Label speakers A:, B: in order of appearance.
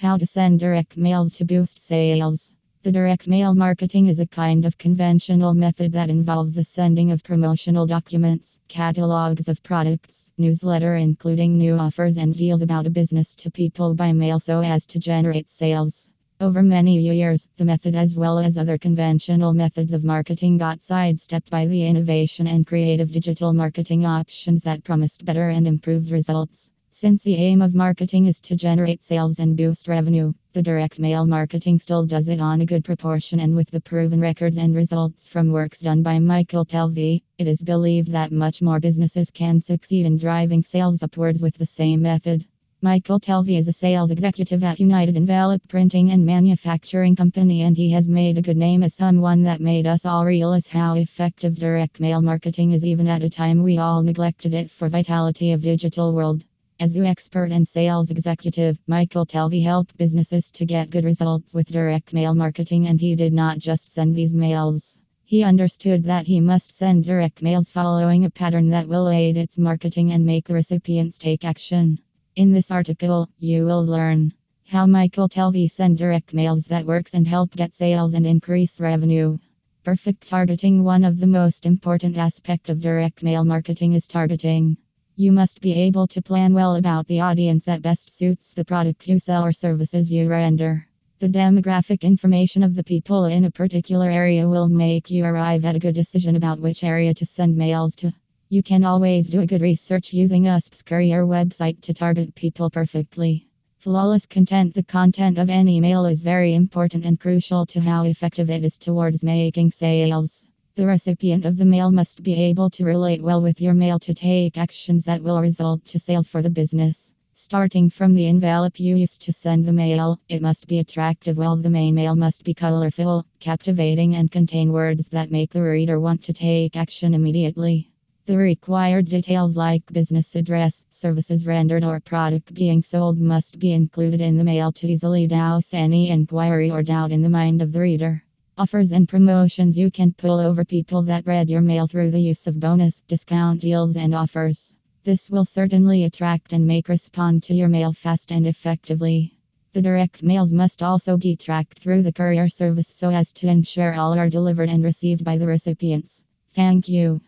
A: How to send direct mails to boost sales. The direct mail marketing is a kind of conventional method that involves the sending of promotional documents, catalogs of products, newsletter including new offers and deals about a business to people by mail so as to generate sales. Over many years, the method as well as other conventional methods of marketing got sidestepped by the innovation and creative digital marketing options that promised better and improved results. Since the aim of marketing is to generate sales and boost revenue, the direct mail marketing still does it on a good proportion and with the proven records and results from works done by Michael Telvi, it is believed that much more businesses can succeed in driving sales upwards with the same method. Michael Telvi is a sales executive at United Envelope Printing and Manufacturing Company and he has made a good name as someone that made us all realize how effective direct mail marketing is even at a time we all neglected it for vitality of digital world. As the expert and sales executive, Michael Telvi helped businesses to get good results with direct mail marketing, and he did not just send these mails. He understood that he must send direct mails following a pattern that will aid its marketing and make the recipients take action. In this article, you will learn how Michael Telvi send direct mails that works and help get sales and increase revenue. Perfect targeting One of the most important aspect of direct mail marketing is targeting. You must be able to plan well about the audience that best suits the product you sell or services you render. The demographic information of the people in a particular area will make you arrive at a good decision about which area to send mails to. You can always do a good research using USPS courier website to target people perfectly. Flawless content The content of any mail is very important and crucial to how effective it is towards making sales. The recipient of the mail must be able to relate well with your mail to take actions that will result to sales for the business. Starting from the envelope you used to send the mail, it must be attractive while the main mail must be colorful, captivating and contain words that make the reader want to take action immediately. The required details like business address, services rendered or product being sold must be included in the mail to easily douse any inquiry or doubt in the mind of the reader. Offers and promotions You can pull over people that read your mail through the use of bonus, discount deals, and offers. This will certainly attract and make respond to your mail fast and effectively. The direct mails must also be tracked through the courier service so as to ensure all are delivered and received by the recipients. Thank you.